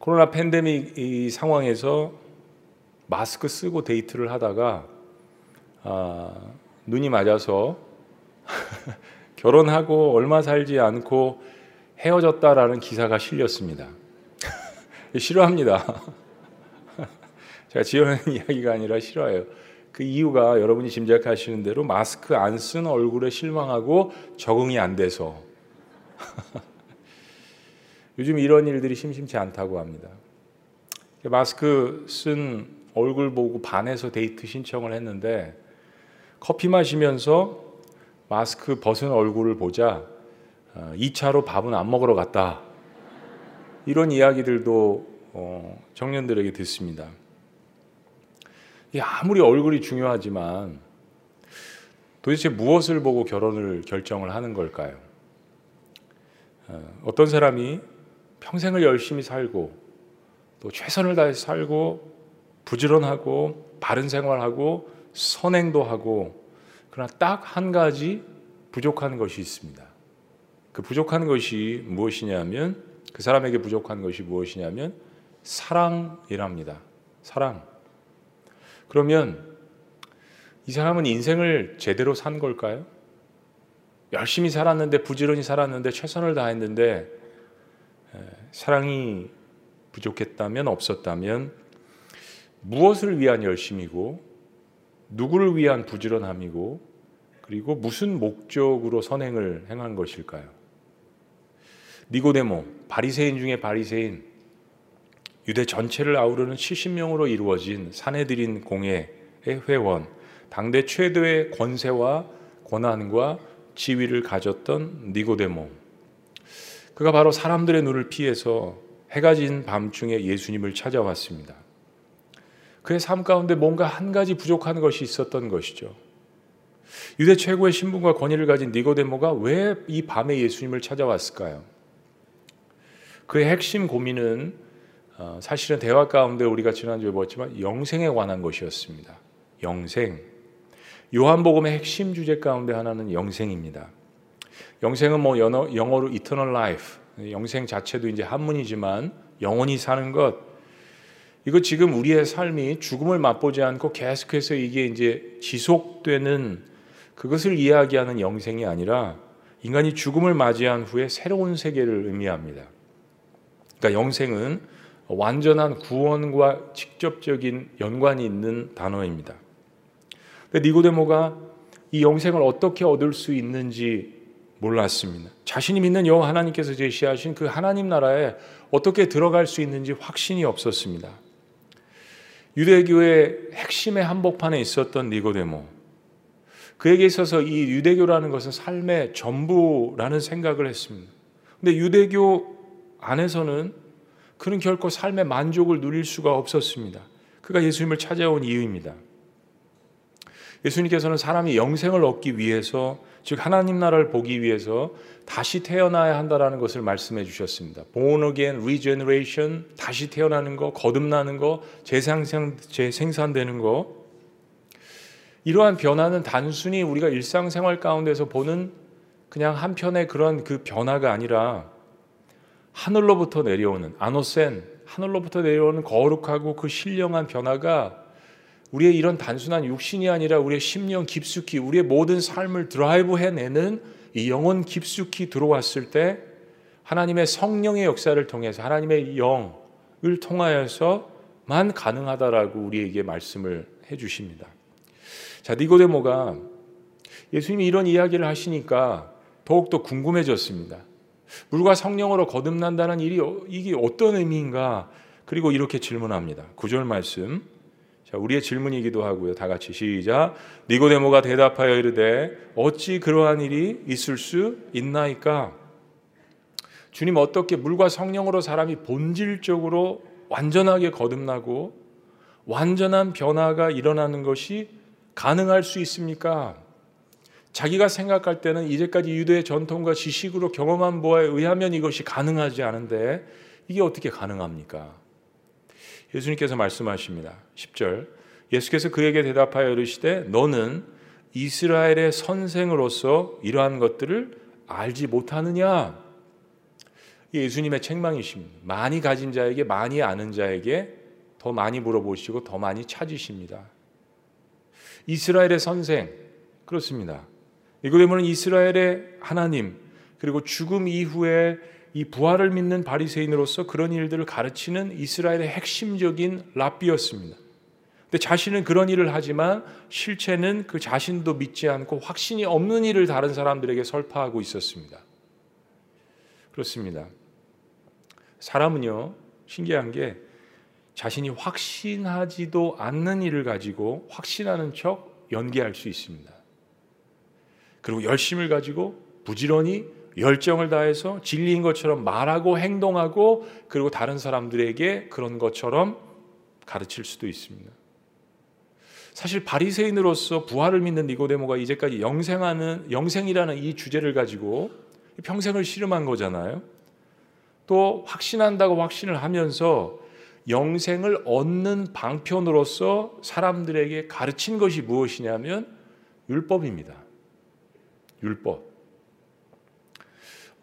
코로나 팬데믹 이 상황에서 마스크 쓰고 데이트를 하다가 아, 눈이 맞아서 결혼하고 얼마 살지 않고 헤어졌다라는 기사가 실렸습니다. 싫어합니다. 제가 지어낸 이야기가 아니라 싫어요. 그 이유가 여러분이 짐작하시는 대로 마스크 안 쓴 얼굴에 실망하고 적응이 안 돼서 요즘 이런 일들이 심심치 않다고 합니다. 마스크 쓴 얼굴 보고 반해서 데이트 신청을 했는데 커피 마시면서 마스크 벗은 얼굴을 보자 2차로 어, 밥은 안 먹으러 갔다. 이런 이야기들도 어, 청년들에게 듣습니다. 아무리 얼굴이 중요하지만 도대체 무엇을 보고 결혼을 결정을 하는 걸까요? 어, 어떤 사람이 평생을 열심히 살고 또 최선을 다해서 살고 부지런하고 바른 생활하고 선행도 하고 그러나 딱 한 가지 부족한 것이 있습니다. 그 부족한 것이 무엇이냐면 그 사람에게 부족한 것이 무엇이냐면 사랑이랍니다. 사랑. 그러면 이 사람은 인생을 제대로 산 걸까요? 열심히 살았는데 부지런히 살았는데 최선을 다했는데 사랑이 부족했다면 없었다면 무엇을 위한 열심이고 누구를 위한 부지런함이고 그리고 무슨 목적으로 선행을 행한 것일까요? 니고데모 바리새인 중에 바리새인 유대 전체를 아우르는 70명으로 이루어진 사내들인 공회의 회원 당대 최대의 권세와 권한과 지위를 가졌던 니고데모 그가 바로 사람들의 눈을 피해서 해가 진 밤중에 예수님을 찾아왔습니다. 그의 삶 가운데 뭔가 한 가지 부족한 것이 있었던 것이죠. 유대 최고의 신분과 권위를 가진 니고데모가 왜 이 밤에 예수님을 찾아왔을까요? 그의 핵심 고민은 어, 사실은 대화 가운데 우리가 지난주에 보았지만 영생에 관한 것이었습니다. 영생. 요한복음의 핵심 주제 가운데 하나는 영생입니다. 영생은 뭐 영어, 영어로 eternal life, 영생 자체도 이제 한문이지만 영원히 사는 것. 이거 지금 우리의 삶이 죽음을 맛보지 않고 계속해서 이게 이제 지속되는 그것을 이야기하는 영생이 아니라 인간이 죽음을 맞이한 후에 새로운 세계를 의미합니다. 그러니까 영생은 완전한 구원과 직접적인 연관이 있는 단어입니다. 니고데모가 이 영생을 어떻게 얻을 수 있는지 몰랐습니다. 자신이 믿는 여호와 하나님께서 제시하신 그 하나님 나라에 어떻게 들어갈 수 있는지 확신이 없었습니다. 유대교의 핵심의 한복판에 있었던 니고데모. 그에게 있어서 이 유대교라는 것은 삶의 전부라는 생각을 했습니다. 근데 유대교 안에서는 그는 결코 삶의 만족을 누릴 수가 없었습니다. 그가 예수님을 찾아온 이유입니다. 예수님께서는 사람이 영생을 얻기 위해서 즉 하나님 나라를 보기 위해서 다시 태어나야 한다라는 것을 말씀해 주셨습니다. born again, regeneration, 다시 태어나는 거, 거듭나는 거, 재생산 재생산되는 거. 이러한 변화는 단순히 우리가 일상생활 가운데서 보는 그냥 한편의 그런 그 변화가 아니라 하늘로부터 내려오는 아노센 하늘로부터 내려오는 거룩하고 그 신령한 변화가 우리의 이런 단순한 육신이 아니라 우리의 심령 깊숙이 우리의 모든 삶을 드라이브 해내는 이 영혼 깊숙이 들어왔을 때 하나님의 성령의 역사를 통해서 하나님의 영을 통하여서만 가능하다라고 우리에게 말씀을 해 주십니다. 자, 니고데모가 예수님이 이런 이야기를 하시니까 더욱더 궁금해졌습니다. 물과 성령으로 거듭난다는 일이 이게 어떤 의미인가? 그리고 이렇게 질문합니다. 구절 말씀. 자, 우리의 질문이기도 하고요. 다 같이 시작. 니고데모가 대답하여 이르되 어찌 그러한 일이 있을 수 있나이까? 주님 어떻게 물과 성령으로 사람이 본질적으로 완전하게 거듭나고 완전한 변화가 일어나는 것이 가능할 수 있습니까? 자기가 생각할 때는 이제까지 유대의 전통과 지식으로 경험한 바에 의하면 이것이 가능하지 않은데 이게 어떻게 가능합니까? 예수님께서 말씀하십니다. 10절. 예수께서 그에게 대답하여 이르시되 너는 이스라엘의 선생으로서 이러한 것들을 알지 못하느냐? 예수님의 책망이십니다. 많이 가진 자에게 많이 아는 자에게 더 많이 물어보시고 더 많이 찾으십니다. 이스라엘의 선생 그렇습니다. 니고데모는 이스라엘의 하나님 그리고 죽음 이후에 이 부활을 믿는 바리새인으로서 그런 일들을 가르치는 이스라엘의 핵심적인 랍비였습니다. 근데 자신은 그런 일을 하지만 실체는 그 자신도 믿지 않고 확신이 없는 일을 다른 사람들에게 설파하고 있었습니다. 그렇습니다. 사람은요, 신기한 게 자신이 확신하지도 않는 일을 가지고 확신하는 척 연기할 수 있습니다. 그리고 열심을 가지고 부지런히 열정을 다해서 진리인 것처럼 말하고 행동하고 그리고 다른 사람들에게 그런 것처럼 가르칠 수도 있습니다. 사실 바리새인으로서 부활을 믿는 니고데모가 이제까지 영생하는 영생이라는 이 주제를 가지고 평생을 씨름한 거잖아요. 또 확신한다고 확신을 하면서 영생을 얻는 방편으로서 사람들에게 가르친 것이 무엇이냐면 율법입니다. 율법.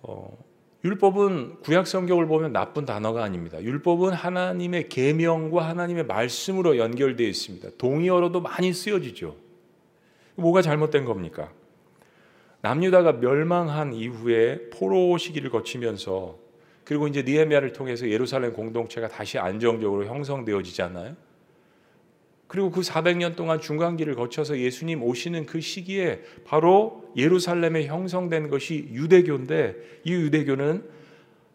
어, 율법은 구약 성경을 보면 나쁜 단어가 아닙니다. 율법은 하나님의 계명과 하나님의 말씀으로 연결되어 있습니다. 동의어로도 많이 쓰여지죠. 뭐가 잘못된 겁니까? 남유다가 멸망한 이후에 포로 시기를 거치면서 그리고 이제 니에미아를 통해서 예루살렘 공동체가 다시 안정적으로 형성되어지잖아요. 그리고 그 400년 동안 중간기를 거쳐서 예수님 오시는 그 시기에 바로 예루살렘에 형성된 것이 유대교인데 이 유대교는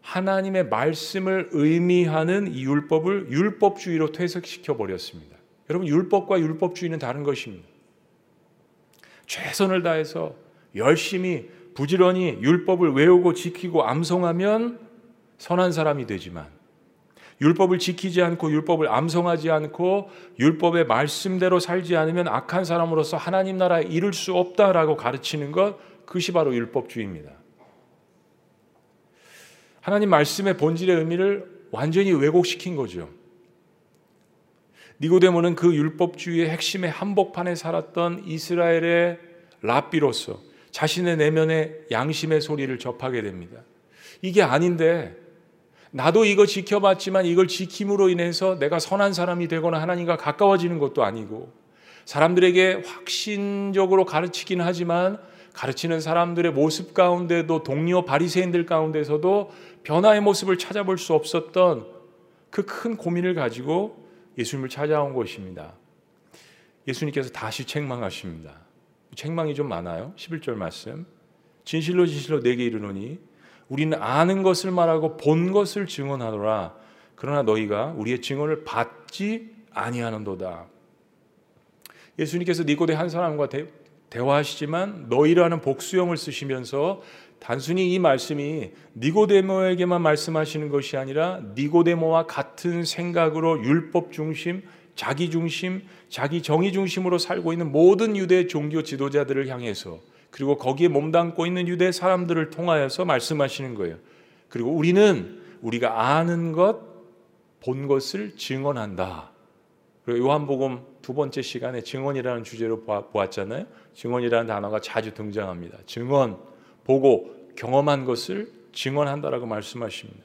하나님의 말씀을 의미하는 이 율법을 율법주의로 퇴색시켜 버렸습니다. 여러분 율법과 율법주의는 다른 것입니다. 최선을 다해서 열심히 부지런히 율법을 외우고 지키고 암송하면 선한 사람이 되지만 율법을 지키지 않고 율법을 암송하지 않고 율법의 말씀대로 살지 않으면 악한 사람으로서 하나님 나라에 이를 수 없다라고 가르치는 것 그것이 바로 율법주의입니다. 하나님 말씀의 본질의 의미를 완전히 왜곡시킨 거죠. 니고데모는 그 율법주의의 핵심의 한복판에 살았던 이스라엘의 랍비로서 자신의 내면의 양심의 소리를 접하게 됩니다. 이게 아닌데 나도 이거 지켜봤지만 이걸 지킴으로 인해서 내가 선한 사람이 되거나 하나님과 가까워지는 것도 아니고 사람들에게 확신적으로 가르치긴 하지만 가르치는 사람들의 모습 가운데도 동료 바리새인들 가운데서도 변화의 모습을 찾아볼 수 없었던 그 큰 고민을 가지고 예수님을 찾아온 것입니다. 예수님께서 다시 책망하십니다. 책망이 좀 많아요. 11절 말씀. 진실로 진실로 내게 이르노니 우리는 아는 것을 말하고 본 것을 증언하노라. 그러나 너희가 우리의 증언을 받지 아니하는도다. 예수님께서 니고데 한 사람과 대, 대화하시지만 너희라는 복수형을 쓰시면서 단순히 이 말씀이 니고데모에게만 말씀하시는 것이 아니라 니고데모와 같은 생각으로 율법 중심, 자기 중심, 자기 정의 중심으로 살고 있는 모든 유대 종교 지도자들을 향해서 그리고 거기에 몸담고 있는 유대 사람들을 통하여서 말씀하시는 거예요. 그리고 우리는 우리가 아는 것, 본 것을 증언한다. 그리고 요한복음 두 번째 시간에 증언이라는 주제로 보았잖아요. 증언이라는 단어가 자주 등장합니다. 증언, 보고 경험한 것을 증언한다라고 말씀하십니다.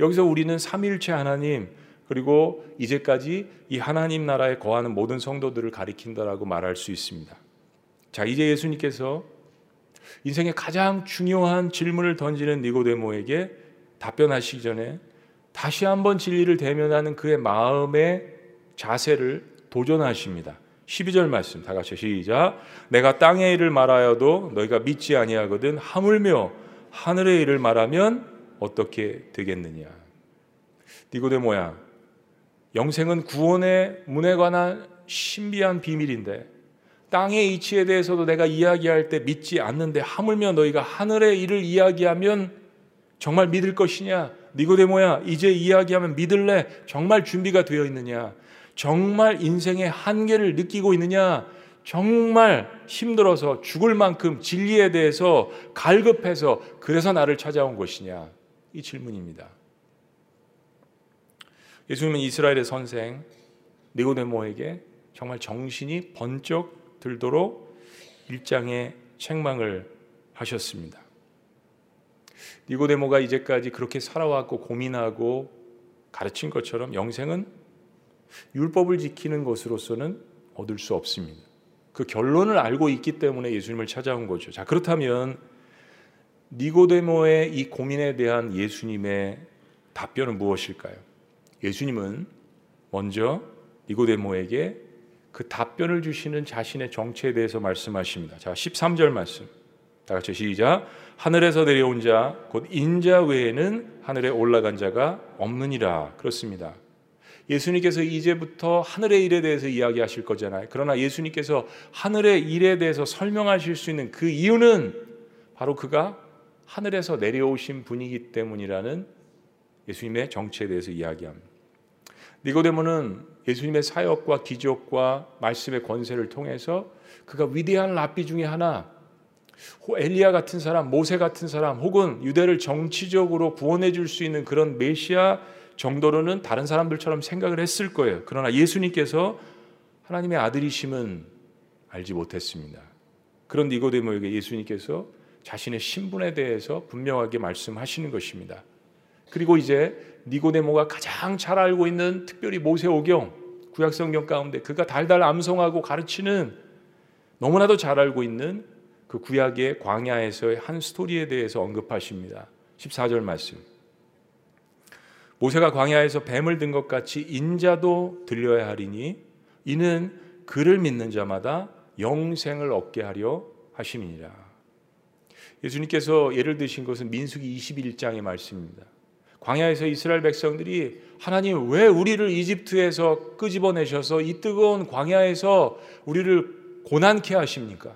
여기서 우리는 삼일체 하나님 그리고 이제까지 이 하나님 나라에 거하는 모든 성도들을 가리킨다라고 말할 수 있습니다. 자, 이제 예수님께서 인생의 가장 중요한 질문을 던지는 니고데모에게 답변하시기 전에 다시 한번 진리를 대면하는 그의 마음의 자세를 도전하십니다. 12절 말씀 다 같이 시작. 내가 땅의 일을 말하여도 너희가 믿지 아니하거든 하물며 하늘의 일을 말하면 어떻게 되겠느냐. 니고데모야. 영생은 구원의 문에 관한 신비한 비밀인데 땅의 이치에 대해서도 내가 이야기할 때 믿지 않는데 하물며 너희가 하늘의 일을 이야기하면 정말 믿을 것이냐? 니고데모야, 이제 이야기하면 믿을래? 정말 준비가 되어 있느냐? 정말 인생의 한계를 느끼고 있느냐? 정말 힘들어서 죽을 만큼 진리에 대해서 갈급해서 그래서 나를 찾아온 것이냐? 이 질문입니다. 예수님은 이스라엘의 선생 니고데모에게 정말 정신이 번쩍 들도록 일장의 책망을 하셨습니다. 니고데모가 이제까지 그렇게 살아왔고 고민하고 가르친 것처럼 영생은 율법을 지키는 것으로서는 얻을 수 없습니다. 그 결론을 알고 있기 때문에 예수님을 찾아온 거죠. 자, 그렇다면 니고데모의 이 고민에 대한 예수님의 답변은 무엇일까요? 예수님은 먼저 니고데모에게 그 답변을 주시는 자신의 정체에 대해서 말씀하십니다. 자, 13절 말씀. 다 같이 시작. 하늘에서 내려온 자, 곧 인자 외에는 하늘에 올라간 자가 없느니라. 그렇습니다. 예수님께서 이제부터 하늘의 일에 대해서 이야기하실 거잖아요. 그러나 예수님께서 하늘의 일에 대해서 설명하실 수 있는 그 이유는 바로 그가 하늘에서 내려오신 분이기 때문이라는 예수님의 정체에 대해서 이야기합니다. 니고데모는 예수님의 사역과 기적과 말씀의 권세를 통해서 그가 위대한 랍비 중에 하나 엘리야 같은 사람, 모세 같은 사람 혹은 유대를 정치적으로 구원해 줄 수 있는 그런 메시아 정도로는 다른 사람들처럼 생각을 했을 거예요. 그러나 예수님께서 하나님의 아들이심은 알지 못했습니다. 그런 니고데모에게 예수님께서 자신의 신분에 대해서 분명하게 말씀하시는 것입니다. 그리고 이제 니고데모가 가장 잘 알고 있는 특별히 모세오경 구약성경 가운데 그가 달달 암송하고 가르치는 너무나도 잘 알고 있는 그 구약의 광야에서의 한 스토리에 대해서 언급하십니다. 14절 말씀. 모세가 광야에서 뱀을 든 것 같이 인자도 들려야 하리니 이는 그를 믿는 자마다 영생을 얻게 하려 하심이니라. 예수님께서 예를 드신 것은 민수기 21장의 말씀입니다. 광야에서 이스라엘 백성들이 하나님 왜 우리를 이집트에서 끄집어내셔서 이 뜨거운 광야에서 우리를 고난케 하십니까?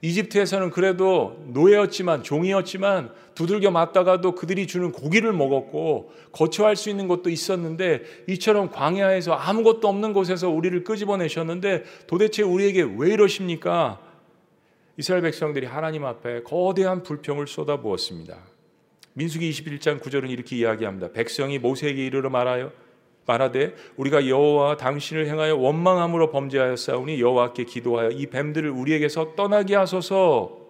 이집트에서는 그래도 노예였지만 종이었지만 두들겨 맞다가도 그들이 주는 고기를 먹었고 거처할 수 있는 것도 있었는데 이처럼 광야에서 아무것도 없는 곳에서 우리를 끄집어내셨는데 도대체 우리에게 왜 이러십니까? 이스라엘 백성들이 하나님 앞에 거대한 불평을 쏟아부었습니다. 민수기 21장 9절은 이렇게 이야기합니다. 백성이 모세에게 이르러 말하여 말하되 우리가 여호와 당신을 행하여 원망함으로 범죄하였사오니 여호와께 기도하여 이 뱀들을 우리에게서 떠나게 하소서.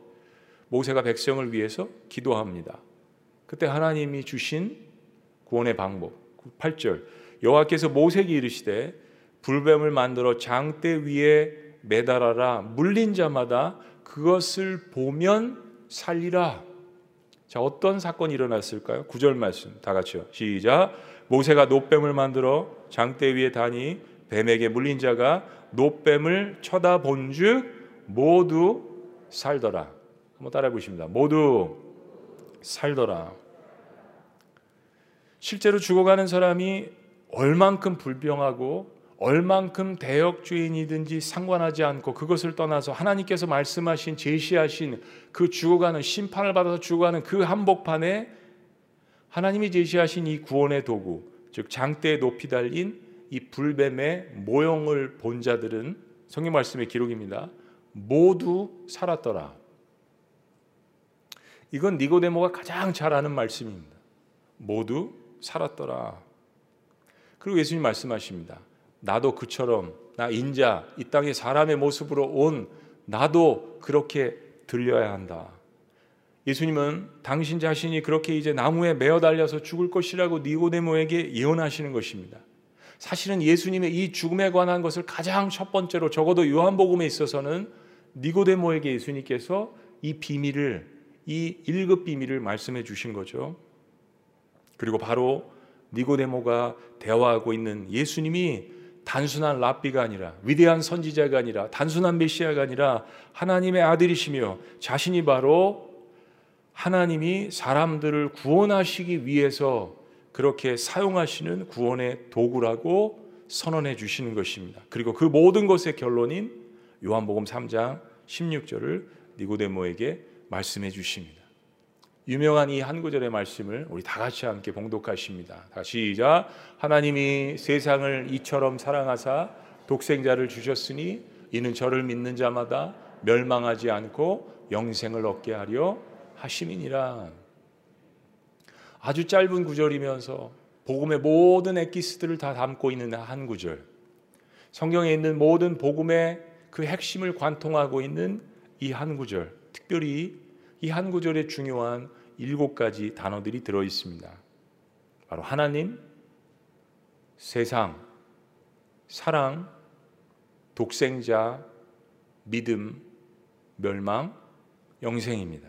모세가 백성을 위해서 기도합니다. 그때 하나님이 주신 구원의 방법 8절 여호와께서 모세에게 이르시되 불뱀을 만들어 장대 위에 매달아라 물린 자마다 그것을 보면 살리라. 자, 어떤 사건이 일어났을까요? 구절 말씀 다 같이요. 시작. 모세가 노뱀을 만들어 장대 위에 다니 뱀에게 물린 자가 노뱀을 쳐다본즉 모두 살더라. 한번 따라해 보십니다. 모두 살더라. 실제로 죽어가는 사람이 얼만큼 불병하고 얼만큼 대역죄인이든지 상관하지 않고 그것을 떠나서 하나님께서 말씀하신 제시하신 그 죽어가는 심판을 받아서 죽어가는 그 한복판에 하나님이 제시하신 이 구원의 도구, 즉 장대에 높이 달린 이 불뱀의 모형을 본 자들은 성경 말씀의 기록입니다. 모두 살았더라. 이건 니고데모가 가장 잘 아는 말씀입니다. 모두 살았더라. 그리고 예수님 말씀하십니다. 나도 그처럼 나 인자 이 땅에 사람의 모습으로 온 나도 그렇게 들려야 한다. 예수님은 당신 자신이 그렇게 이제 나무에 매어 달려서 죽을 것이라고 니고데모에게 예언하시는 것입니다. 사실은 예수님의 이 죽음에 관한 것을 가장 첫 번째로 적어도 요한복음에 있어서는 니고데모에게 예수님께서 이 비밀을 이 1급 비밀을 말씀해 주신 거죠. 그리고 바로 니고데모가 대화하고 있는 예수님이 단순한 랍비가 아니라 위대한 선지자가 아니라 단순한 메시아가 아니라 하나님의 아들이시며 자신이 바로 하나님이 사람들을 구원하시기 위해서 그렇게 사용하시는 구원의 도구라고 선언해 주시는 것입니다. 그리고 그 모든 것의 결론인 요한복음 3장 16절을 니고데모에게 말씀해 주십니다. 유명한 이 한 구절의 말씀을 우리 다 같이 함께 봉독하십니다. 다시 시작. 하나님이 세상을 이처럼 사랑하사 독생자를 주셨으니 이는 저를 믿는 자마다 멸망하지 않고 영생을 얻게 하려 하심이니라. 아주 짧은 구절이면서 복음의 모든 엑기스들을 다 담고 있는 한 구절. 성경에 있는 모든 복음의 그 핵심을 관통하고 있는 이 한 구절. 특별히 이 한 구절의 중요한 일곱 가지 단어들이 들어 있습니다. 바로 하나님, 세상, 사랑, 독생자, 믿음, 멸망, 영생입니다.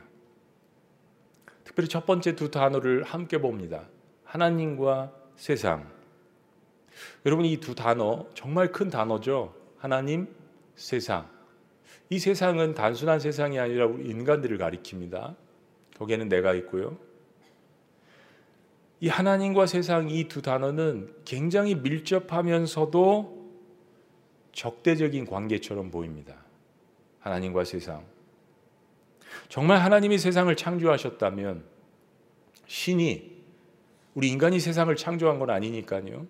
특별히 첫 번째 두 단어를 함께 봅니다. 하나님과 세상. 여러분 이 두 단어 정말 큰 단어죠. 하나님, 세상. 이 세상은 단순한 세상이 아니라 우리 인간들을 가리킵니다. 거기에는 내가 있고요. 이 하나님과 세상 이 두 단어는 굉장히 밀접하면서도 적대적인 관계처럼 보입니다. 하나님과 세상. 정말 하나님이 세상을 창조하셨다면 신이 우리 인간이 세상을 창조한 건 아니니까요.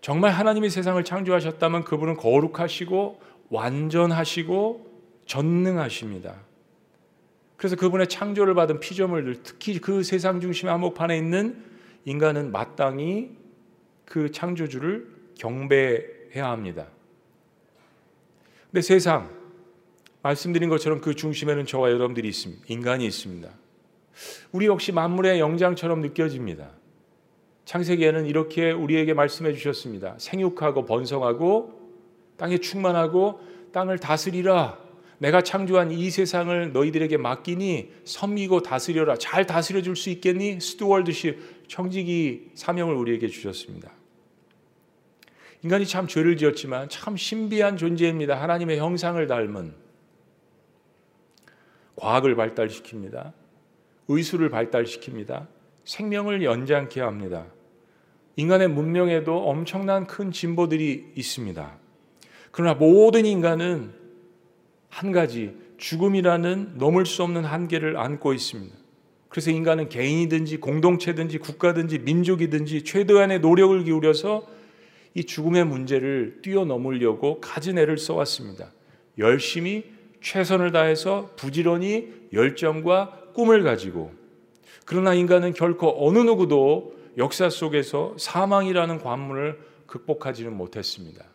정말 하나님이 세상을 창조하셨다면 그분은 거룩하시고 완전하시고 전능하십니다. 그래서 그분의 창조를 받은 피조물들, 특히 그 세상 중심의 한복판에 있는 인간은 마땅히 그 창조주를 경배해야 합니다. 근데 세상, 말씀드린 것처럼 그 중심에는 저와 여러분들이 있습니다. 인간이 있습니다. 우리 역시 만물의 영장처럼 느껴집니다. 창세기에는 이렇게 우리에게 말씀해 주셨습니다. 생육하고 번성하고 땅에 충만하고 땅을 다스리라. 내가 창조한 이 세상을 너희들에게 맡기니 섬기고 다스려라. 잘 다스려 줄 수 있겠니? 스튜월드십 청지기 사명을 우리에게 주셨습니다. 인간이 참 죄를 지었지만 참 신비한 존재입니다. 하나님의 형상을 닮은 과학을 발달시킵니다. 의술을 발달시킵니다. 생명을 연장케 합니다. 인간의 문명에도 엄청난 큰 진보들이 있습니다. 그러나 모든 인간은 한 가지 죽음이라는 넘을 수 없는 한계를 안고 있습니다. 그래서 인간은 개인이든지 공동체든지 국가든지 민족이든지 최대한의 노력을 기울여서 이 죽음의 문제를 뛰어넘으려고 가진 애를 써왔습니다. 열심히 최선을 다해서 부지런히 열정과 꿈을 가지고 그러나 인간은 결코 어느 누구도 역사 속에서 사망이라는 관문을 극복하지는 못했습니다.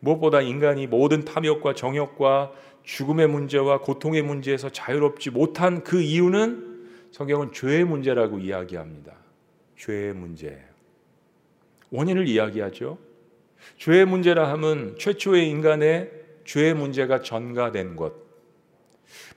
무엇보다 인간이 모든 탐욕과 정욕과 죽음의 문제와 고통의 문제에서 자유롭지 못한 그 이유는 성경은 죄의 문제라고 이야기합니다. 죄의 문제. 원인을 이야기하죠. 죄의 문제라 함은 최초의 인간의 죄의 문제가 전가된 것.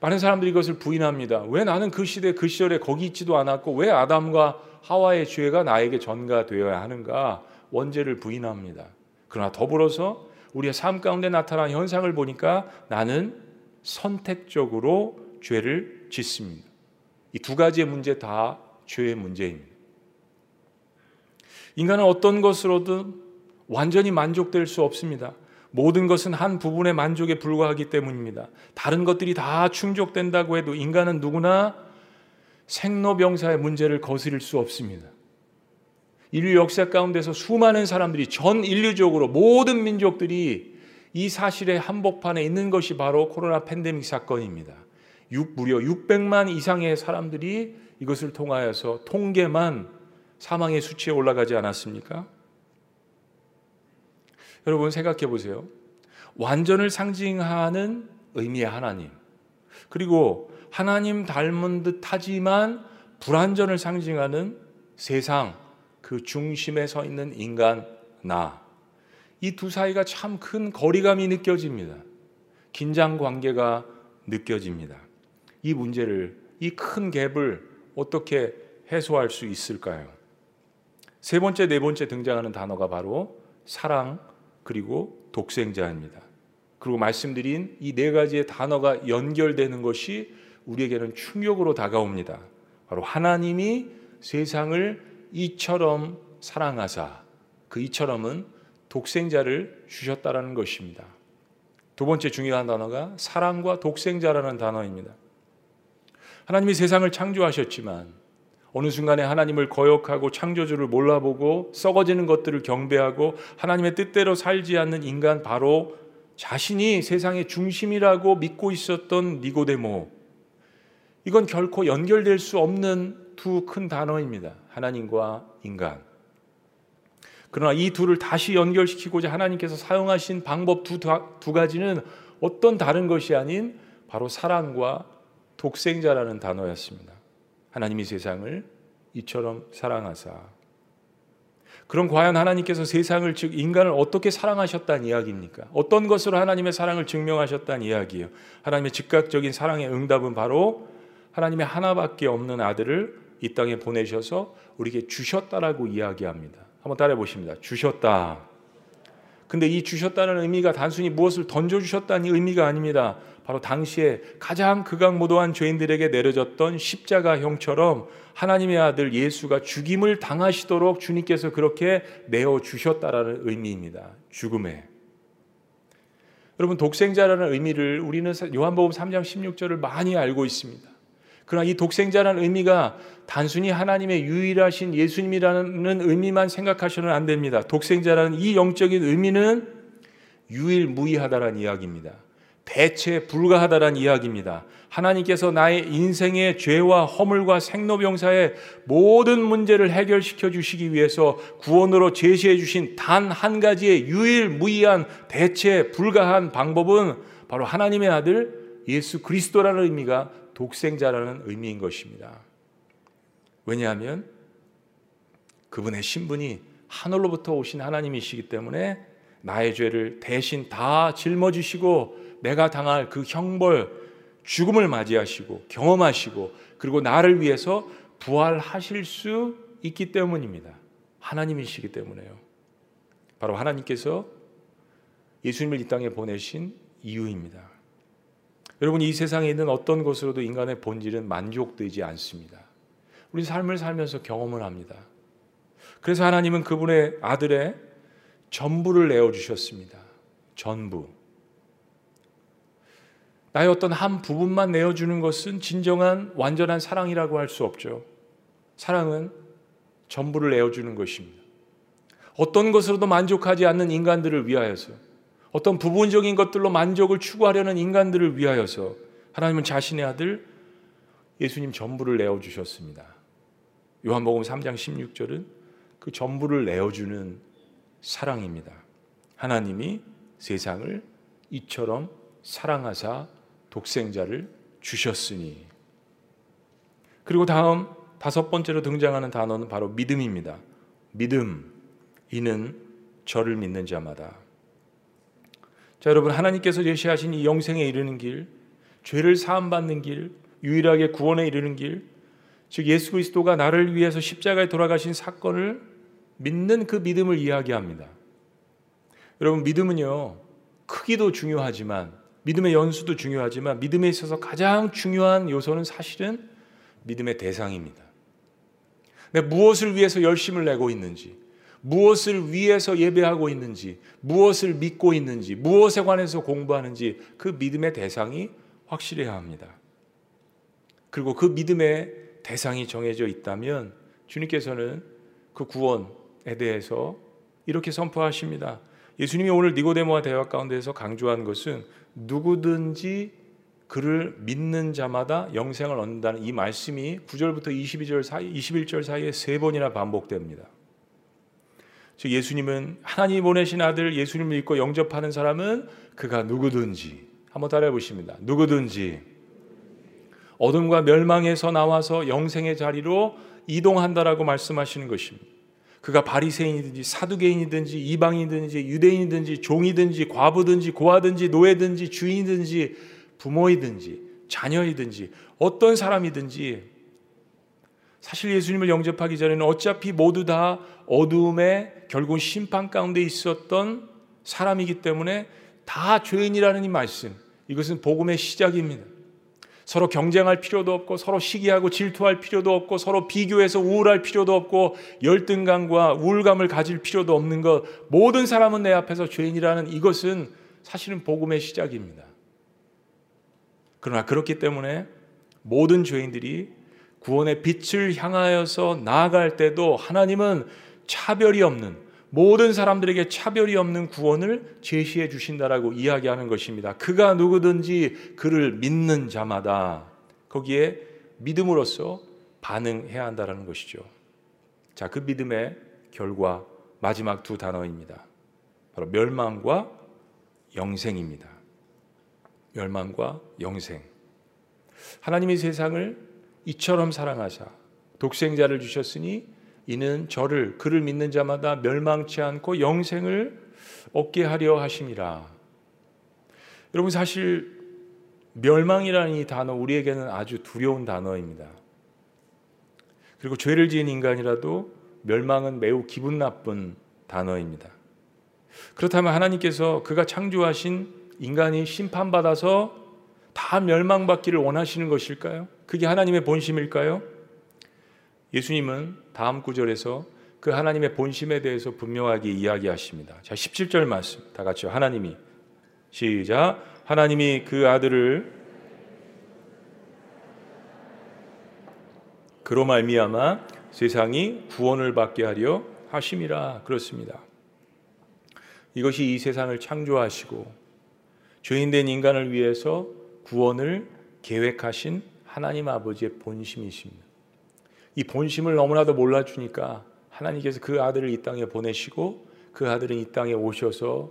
많은 사람들이 이것을 부인합니다. 왜 나는 그 시대 그 시절에 거기 있지도 않았고 왜 아담과 하와의 죄가 나에게 전가되어야 하는가? 원죄를 부인합니다. 그러나 더불어서 우리의 삶 가운데 나타난 현상을 보니까 나는 선택적으로 죄를 짓습니다. 이 두 가지의 문제 다 죄의 문제입니다. 인간은 어떤 것으로든 완전히 만족될 수 없습니다. 모든 것은 한 부분의 만족에 불과하기 때문입니다. 다른 것들이 다 충족된다고 해도 인간은 누구나 생로병사의 문제를 거스릴 수 없습니다. 인류 역사 가운데서 수많은 사람들이 전 인류적으로 모든 민족들이 이 사실의 한복판에 있는 것이 바로 코로나 팬데믹 사건입니다. 6, 무려 600만 이상의 사람들이 이것을 통하여서 통계만 사망의 수치에 올라가지 않았습니까? 여러분 생각해 보세요. 완전을 상징하는 의미의 하나님. 그리고 하나님 닮은 듯 하지만 불완전을 상징하는 세상, 그 중심에 서 있는 인간 나. 이 두 사이가 참 큰 거리감이 느껴집니다. 긴장 관계가 느껴집니다. 이 문제를 이 큰 갭을 어떻게 해소할 수 있을까요? 세 번째, 네 번째 등장하는 단어가 바로 사랑 그리고 독생자입니다. 그리고 말씀드린 이 네 가지의 단어가 연결되는 것이 우리에게는 충격으로 다가옵니다. 바로 하나님이 세상을 이처럼 사랑하사 그 이처럼은 독생자를 주셨다라는 것입니다. 두 번째 중요한 단어가 사랑과 독생자라는 단어입니다. 하나님이 세상을 창조하셨지만 어느 순간에 하나님을 거역하고 창조주를 몰라보고 썩어지는 것들을 경배하고 하나님의 뜻대로 살지 않는 인간 바로 자신이 세상의 중심이라고 믿고 있었던 니고데모. 이건 결코 연결될 수 없는 두 큰 단어입니다. 하나님과 인간. 그러나 이 둘을 다시 연결시키고자 하나님께서 사용하신 방법 두, 두 가지는 어떤 다른 것이 아닌 바로 사랑과 독생자라는 단어였습니다. 하나님이 세상을 이처럼 사랑하사. 그럼 과연 하나님께서 세상을 즉 인간을 어떻게 사랑하셨다는 이야기입니까? 어떤 것으로 하나님의 사랑을 증명하셨다는 이야기예요. 하나님의 즉각적인 사랑의 응답은 바로 하나님의 하나밖에 없는 아들을 이 땅에 보내셔서 우리에게 주셨다라고 이야기합니다. 한번 따라해 보십니다. 주셨다. 근데 이 주셨다는 의미가 단순히 무엇을 던져 주셨다는 의미가 아닙니다. 바로 당시에 가장 극악무도한 죄인들에게 내려졌던 십자가형처럼 하나님의 아들 예수가 죽임을 당하시도록 주님께서 그렇게 내어 주셨다라는 의미입니다. 죽음에. 여러분 독생자라는 의미를 우리는 요한복음 3장 16절을 많이 알고 있습니다. 그러나 이 독생자라는 의미가 단순히 하나님의 유일하신 예수님이라는 의미만 생각하셔는 안 됩니다. 독생자라는 이 영적인 의미는 유일무이하다라는 이야기입니다. 대체 불가하다라는 이야기입니다. 하나님께서 나의 인생의 죄와 허물과 생로병사의 모든 문제를 해결시켜 주시기 위해서 구원으로 제시해 주신 단 한 가지의 유일무이한 대체 불가한 방법은 바로 하나님의 아들 예수 그리스도라는 의미가 독생자라는 의미인 것입니다. 왜냐하면 그분의 신분이 하늘로부터 오신 하나님이시기 때문에 나의 죄를 대신 다 짊어지시고 내가 당할 그 형벌, 죽음을 맞이하시고 경험하시고 그리고 나를 위해서 부활하실 수 있기 때문입니다. 하나님이시기 때문에요. 바로 하나님께서 예수님을 이 땅에 보내신 이유입니다. 여러분 이 세상에 있는 어떤 것으로도 인간의 본질은 만족되지 않습니다. 우리 삶을 살면서 경험을 합니다. 그래서 하나님은 그분의 아들의 전부를 내어 주셨습니다. 전부. 나의 어떤 한 부분만 내어 주는 것은 진정한 완전한 사랑이라고 할 수 없죠. 사랑은 전부를 내어 주는 것입니다. 어떤 것으로도 만족하지 않는 인간들을 위하여서 어떤 부분적인 것들로 만족을 추구하려는 인간들을 위하여서 하나님은 자신의 아들 예수님 전부를 내어 주셨습니다. 요한복음 3장 16절은 그 전부를 내어 주는 사랑입니다. 하나님이 세상을 이처럼 사랑하사 독생자를 주셨으니. 그리고 다음 다섯 번째로 등장하는 단어는 바로 믿음입니다. 믿음. 이는 저를 믿는 자마다. 자, 여러분 하나님께서 제시하신 이 영생에 이르는 길, 죄를 사함 받는 길, 유일하게 구원에 이르는 길, 즉 예수 그리스도가 나를 위해서 십자가에 돌아가신 사건을 믿는 그 믿음을 이야기합니다. 여러분 믿음은요 크기도 중요하지만 믿음의 연수도 중요하지만 믿음에 있어서 가장 중요한 요소는 사실은 믿음의 대상입니다. 무엇을 위해서 열심을 내고 있는지, 무엇을 위해서 예배하고 있는지, 무엇을 믿고 있는지, 무엇에 관해서 공부하는지 그 믿음의 대상이 확실해야 합니다. 그리고 그 믿음의 대상이 정해져 있다면 주님께서는 그 구원에 대해서 이렇게 선포하십니다. 예수님이 오늘 니고데모와 대화 가운데서 강조한 것은 누구든지 그를 믿는 자마다 영생을 얻는다는 이 말씀이 9절부터 22절 사이 21절 사이에 세 번이나 반복됩니다. 즉 예수님은 하나님 보내신 아들 예수님을 믿고 영접하는 사람은 그가 누구든지 한번 따라해 보십니다. 누구든지 어둠과 멸망에서 나와서 영생의 자리로 이동한다라고 말씀하시는 것입니다. 그가 바리새인이든지 사두개인이든지 이방인이든지 유대인이든지 종이든지 과부든지 고아든지 노예든지 주인이든지 부모이든지 자녀이든지 어떤 사람이든지 사실 예수님을 영접하기 전에는 어차피 모두 다 어두움의 결국 심판 가운데 있었던 사람이기 때문에 다 죄인이라는 이 말씀. 이것은 복음의 시작입니다. 서로 경쟁할 필요도 없고 서로 시기하고 질투할 필요도 없고 서로 비교해서 우울할 필요도 없고 열등감과 우울감을 가질 필요도 없는 것 모든 사람은 내 앞에서 죄인이라는 이것은 사실은 복음의 시작입니다. 그러나 그렇기 때문에 모든 죄인들이 구원의 빛을 향하여서 나아갈 때도 하나님은 차별이 없는 모든 사람들에게 차별이 없는 구원을 제시해 주신다라고 이야기하는 것입니다. 그가 누구든지 그를 믿는 자마다 거기에 믿음으로써 반응해야 한다라는 것이죠. 자, 그 믿음의 결과 마지막 두 단어입니다. 바로 멸망과 영생입니다. 멸망과 영생. 하나님이 세상을 이처럼 사랑하사 독생자를 주셨으니 이는 저를 그를 믿는 자마다 멸망치 않고 영생을 얻게 하려 하심이라. 여러분 사실 멸망이라는 이 단어 우리에게는 아주 두려운 단어입니다. 그리고 죄를 지은 인간이라도 멸망은 매우 기분 나쁜 단어입니다. 그렇다면 하나님께서 그가 창조하신 인간이 심판받아서 다 멸망받기를 원하시는 것일까요? 그게 하나님의 본심일까요? 예수님은 다음 구절에서 그 하나님의 본심에 대해서 분명하게 이야기하십니다. 자, 17절 말씀. 다 같이요. 하나님이 시작. 하나님이 그 아들을 그로 말미암아 세상이 구원을 받게 하려 하심이라 그렇습니다. 이것이 이 세상을 창조하시고 죄인된 인간을 위해서 구원을 계획하신 하나님 아버지의 본심이십니다. 이 본심을 너무나도 몰라주니까 하나님께서 그 아들을 이 땅에 보내시고 그 아들은 이 땅에 오셔서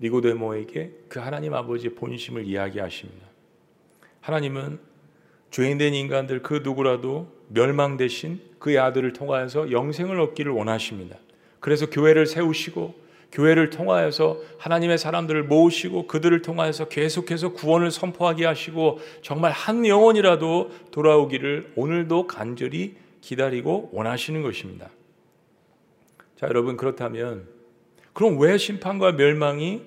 니고데모에게 그 하나님 아버지의 본심을 이야기하십니다. 하나님은 죄인된 인간들 그 누구라도 멸망 대신 그의 아들을 통하여서 영생을 얻기를 원하십니다. 그래서 교회를 세우시고 교회를 통하여서 하나님의 사람들을 모으시고 그들을 통하여서 계속해서 구원을 선포하게 하시고 정말 한 영혼이라도 돌아오기를 오늘도 간절히 기다리고 원하시는 것입니다. 자, 여러분 그렇다면 그럼 왜 심판과 멸망이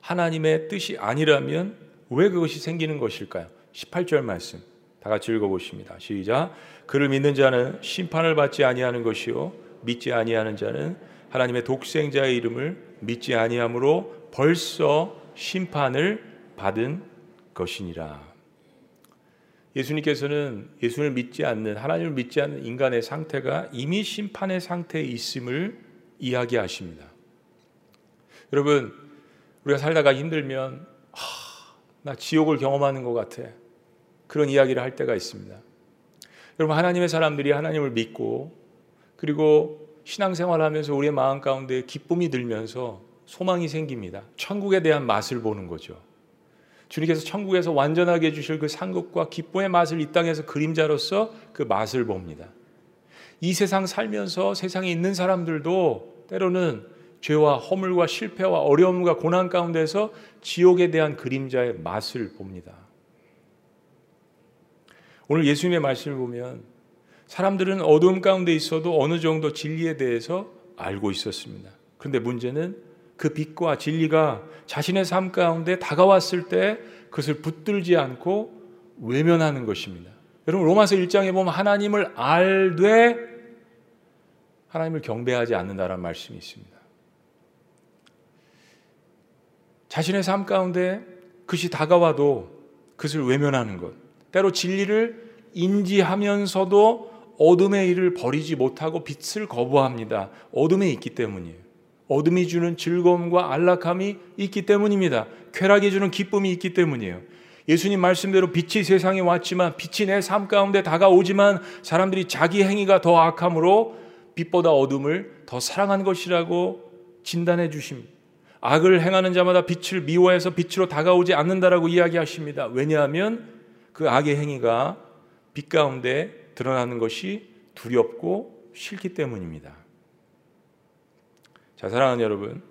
하나님의 뜻이 아니라면 왜 그것이 생기는 것일까요? 18절 말씀. 다 같이 읽어 보십니다. 시작. 그를 믿는 자는 심판을 받지 아니하는 것이요 믿지 아니하는 자는 하나님의 독생자의 이름을 믿지 아니함으로 벌써 심판을 받은 것이니라. 예수님께서는 예수를 믿지 않는 하나님을 믿지 않는 인간의 상태가 이미 심판의 상태에 있음을 이야기하십니다. 여러분 우리가 살다가 힘들면 하, 나 지옥을 경험하는 것 같아 그런 이야기를 할 때가 있습니다. 여러분 하나님의 사람들이 하나님을 믿고 그리고 신앙생활하면서 우리의 마음 가운데 기쁨이 들면서 소망이 생깁니다. 천국에 대한 맛을 보는 거죠. 주님께서 천국에서 완전하게 주실 그 상급과 기쁨의 맛을 이 땅에서 그림자로서 그 맛을 봅니다. 이 세상 살면서 세상에 있는 사람들도 때로는 죄와 허물과 실패와 어려움과 고난 가운데서 지옥에 대한 그림자의 맛을 봅니다. 오늘 예수님의 말씀을 보면 사람들은 어두움 가운데 있어도 어느 정도 진리에 대해서 알고 있었습니다. 그런데 문제는 그 빛과 진리가 자신의 삶 가운데 다가왔을 때 그것을 붙들지 않고 외면하는 것입니다. 여러분 로마서 1장에 보면 하나님을 알되 하나님을 경배하지 않는다라는 말씀이 있습니다. 자신의 삶 가운데 그것이 다가와도 그것을 외면하는 것. 때로 진리를 인지하면서도 어둠의 일을 버리지 못하고 빛을 거부합니다. 어둠에 있기 때문이에요. 어둠이 주는 즐거움과 안락함이 있기 때문입니다. 쾌락이 주는 기쁨이 있기 때문이에요. 예수님 말씀대로 빛이 세상에 왔지만 빛이 내 삶 가운데 다가오지만 사람들이 자기 행위가 더 악함으로 빛보다 어둠을 더 사랑한 것이라고 진단해 주십니다. 악을 행하는 자마다 빛을 미워해서 빛으로 다가오지 않는다라고 이야기하십니다. 왜냐하면 그 악의 행위가 빛 가운데 드러나는 것이 두렵고 싫기 때문입니다. 자, 사랑하는 여러분.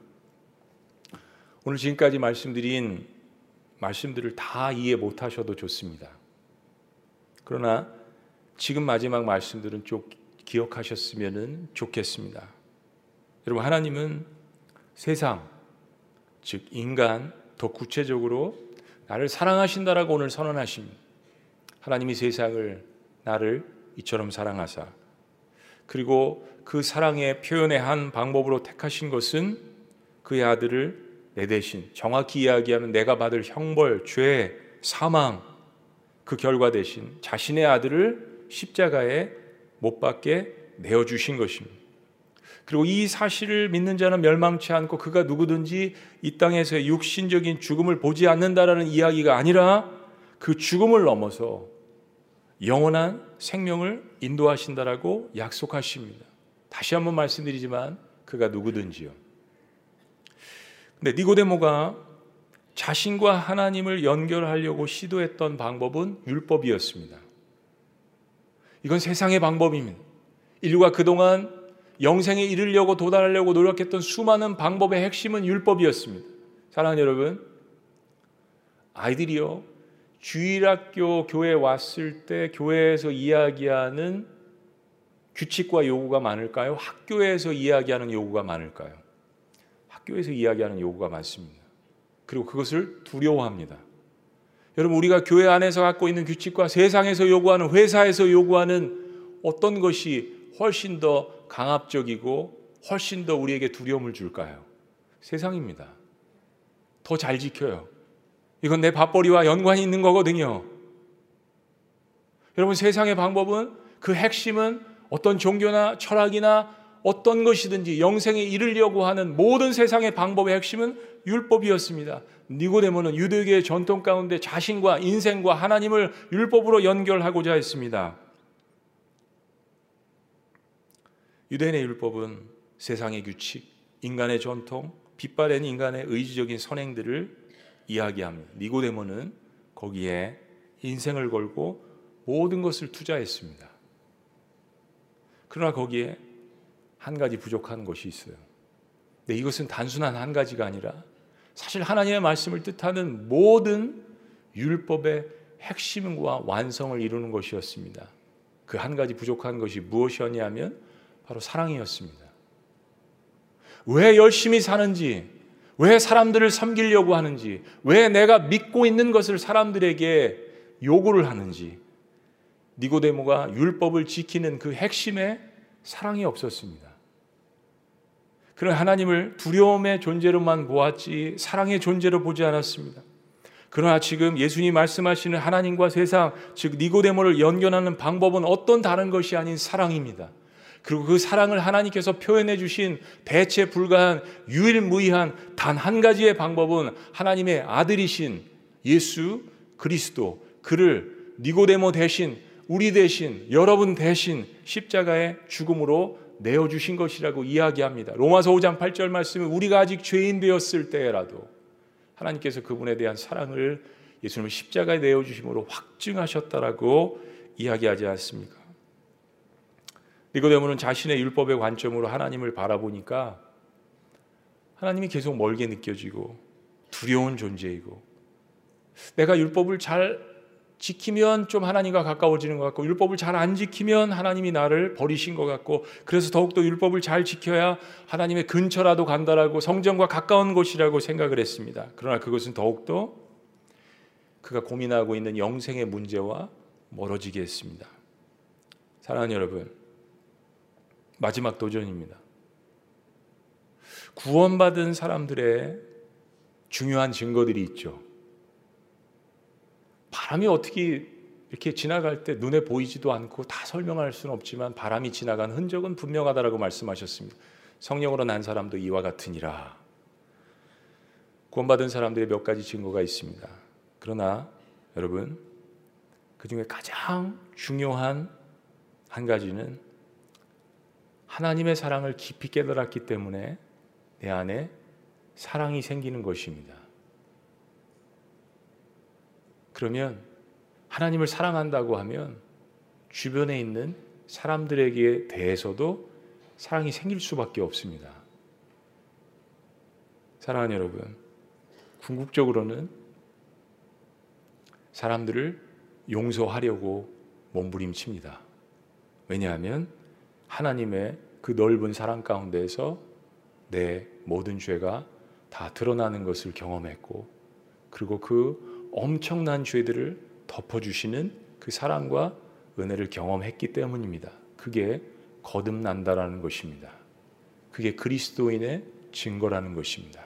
오늘 지금까지 말씀드린 말씀들을 다 이해 못 하셔도 좋습니다. 그러나 지금 마지막 말씀들은 좀 기억하셨으면 좋겠습니다. 여러분, 하나님은 세상, 즉, 인간, 더 구체적으로 나를 사랑하신다라고 오늘 선언하십니다. 하나님이 세상을 나를 이처럼 사랑하사 그리고 그 사랑의 표현의 한 방법으로 택하신 것은 그의 아들을 내 대신 정확히 이야기하면 내가 받을 형벌, 죄, 사망 그 결과 대신 자신의 아들을 십자가에 못 박게 내어 주신 것입니다. 그리고 이 사실을 믿는 자는 멸망치 않고 그가 누구든지 이 땅에서 육신적인 죽음을 보지 않는다라는 이야기가 아니라 그 죽음을 넘어서 영원한 생명을 인도하신다라고 약속하십니다. 다시 한번 말씀드리지만 그가 누구든지요. 근데 니고데모가 자신과 하나님을 연결하려고 시도했던 방법은 율법이었습니다. 이건 세상의 방법입니다. 인류가 그동안 영생에 이르려고 도달하려고 노력했던 수많은 방법의 핵심은 율법이었습니다. 사랑하는 여러분, 아이들이요, 주일학교 교회 왔을 때 교회에서 이야기하는 규칙과 요구가 많을까요? 학교에서 이야기하는 요구가 많을까요? 학교에서 이야기하는 요구가 많습니다. 그리고 그것을 두려워합니다. 여러분, 우리가 교회 안에서 갖고 있는 규칙과 세상에서 요구하는, 회사에서 요구하는 어떤 것이 훨씬 더 강압적이고 훨씬 더 우리에게 두려움을 줄까요? 세상입니다. 더 잘 지켜요. 이건 내 밥벌이와 연관이 있는 거거든요. 여러분, 세상의 방법은 그 핵심은 어떤 종교나 철학이나 어떤 것이든지 영생에 이르려고 하는 모든 세상의 방법의 핵심은 율법이었습니다. 니고데모는 유대교의 전통 가운데 자신과 인생과 하나님을 율법으로 연결하고자 했습니다. 유대인의 율법은 세상의 규칙, 인간의 전통, 빛바랜 인간의 의지적인 선행들을 이야기합니다. 니고데모는 거기에 인생을 걸고 모든 것을 투자했습니다. 그러나 거기에 한 가지 부족한 것이 있어요. 근데 이것은 단순한 한 가지가 아니라 사실 하나님의 말씀을 뜻하는 모든 율법의 핵심과 완성을 이루는 것이었습니다. 그 한 가지 부족한 것이 무엇이었냐면 바로 사랑이었습니다. 왜 열심히 사는지, 왜 사람들을 섬기려고 하는지, 왜 내가 믿고 있는 것을 사람들에게 요구를 하는지, 니고데모가 율법을 지키는 그 핵심에 사랑이 없었습니다. 그런 하나님을 두려움의 존재로만 보았지 사랑의 존재로 보지 않았습니다. 그러나 지금 예수님 말씀하시는 하나님과 세상, 즉 니고데모를 연결하는 방법은 어떤 다른 것이 아닌 사랑입니다. 그리고 그 사랑을 하나님께서 표현해 주신 대체 불가한 유일무이한 단 한 가지의 방법은 하나님의 아들이신 예수 그리스도 그를 니고데모 대신 우리 대신 여러분 대신 십자가의 죽음으로 내어 주신 것이라고 이야기합니다. 로마서 5장 8절 말씀은 우리가 아직 죄인 되었을 때라도 하나님께서 그분에 대한 사랑을 예수님을 십자가에 내어 주심으로 확증하셨다라고 이야기하지 않습니까? 니고데모는 자신의 율법의 관점으로 하나님을 바라보니까 하나님이 계속 멀게 느껴지고 두려운 존재이고 내가 율법을 잘 지키면 좀 하나님과 가까워지는 것 같고 율법을 잘 안 지키면 하나님이 나를 버리신 것 같고 그래서 더욱더 율법을 잘 지켜야 하나님의 근처라도 간다라고 성전과 가까운 곳이라고 생각을 했습니다. 그러나 그것은 더욱더 그가 고민하고 있는 영생의 문제와 멀어지게 했습니다. 사랑하는 여러분, 마지막 도전입니다. 구원받은 사람들의 중요한 증거들이 있죠. 바람이 어떻게 이렇게 지나갈 때 눈에 보이지도 않고 다 설명할 수는 없지만 바람이 지나간 흔적은 분명하다라고 말씀하셨습니다. 성령으로 난 사람도 이와 같으니라. 구원받은 사람들의 몇 가지 증거가 있습니다. 그러나 여러분 그 중에 가장 중요한 한 가지는 하나님의 사랑을 깊이 깨달았기 때문에 내 안에 사랑이 생기는 것입니다. 그러면 하나님을 사랑한다고 하면 주변에 있는 사람들에게 대해서도 사랑이 생길 수밖에 없습니다. 사랑하는 여러분, 궁극적으로는 사람들을 용서하려고 몸부림칩니다. 왜냐하면 하나님의 그 넓은 사랑 가운데서 내 모든 죄가 다 드러나는 것을 경험했고, 그리고 그 엄청난 죄들을 덮어주시는 그 사랑과 은혜를 경험했기 때문입니다. 그게 거듭난다라는 것입니다. 그게 그리스도인의 증거라는 것입니다.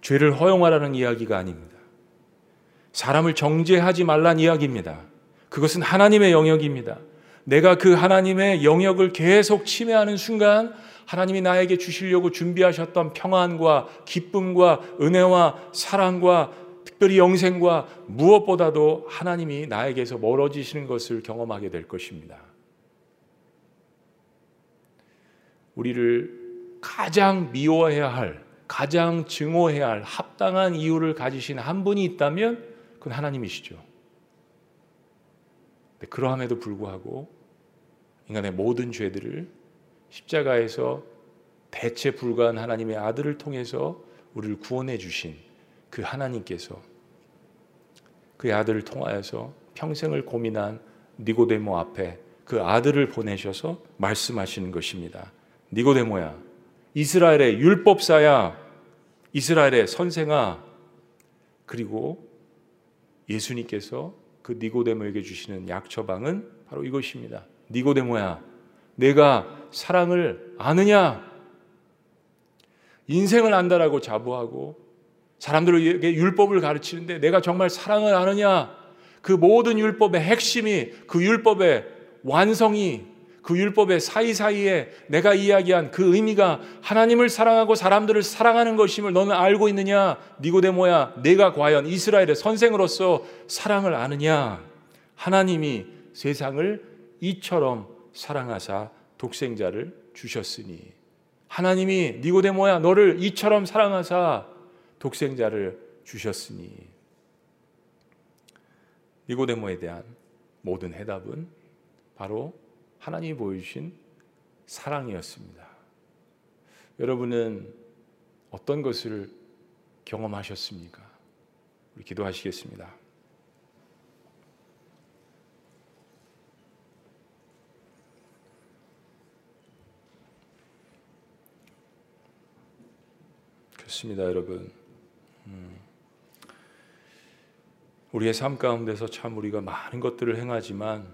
죄를 허용하라는 이야기가 아닙니다. 사람을 정죄하지 말란 이야기입니다. 그것은 하나님의 영역입니다. 내가 그 하나님의 영역을 계속 침해하는 순간 하나님이 나에게 주시려고 준비하셨던 평안과 기쁨과 은혜와 사랑과 특별히 영생과 무엇보다도 하나님이 나에게서 멀어지시는 것을 경험하게 될 것입니다. 우리를 가장 미워해야 할 가장 증오해야 할 합당한 이유를 가지신 한 분이 있다면 그건 하나님이시죠. 그러함에도 불구하고 인간의 모든 죄들을 십자가에서 대체 불가한 하나님의 아들을 통해서 우리를 구원해 주신 그 하나님께서 그의 아들을 통하여서 평생을 고민한 니고데모 앞에 그 아들을 보내셔서 말씀하시는 것입니다. 니고데모야, 이스라엘의 율법사야, 이스라엘의 선생아, 그리고 예수님께서 그 니고데모에게 주시는 약 처방은 바로 이것입니다. 니고데모야, 내가 사랑을 아느냐? 인생을 안다라고 자부하고 사람들에게 율법을 가르치는데 내가 정말 사랑을 아느냐? 그 모든 율법의 핵심이 그 율법의 완성이 그 율법의 사이사이에 내가 이야기한 그 의미가 하나님을 사랑하고 사람들을 사랑하는 것임을 너는 알고 있느냐? 니고데모야, 내가 과연 이스라엘의 선생으로서 사랑을 아느냐? 하나님이 세상을 이처럼 사랑하사 독생자를 주셨으니 하나님이 니고데모야 너를 이처럼 사랑하사 독생자를 주셨으니 니고데모에 대한 모든 해답은 바로 하나님이 보여주신 사랑이었습니다. 여러분은 어떤 것을 경험하셨습니까? 우리 기도하시겠습니다. 그렇습니다, 여러분. 음. 우리의 삶 가운데서 참 우리가 많은 것들을 행하지만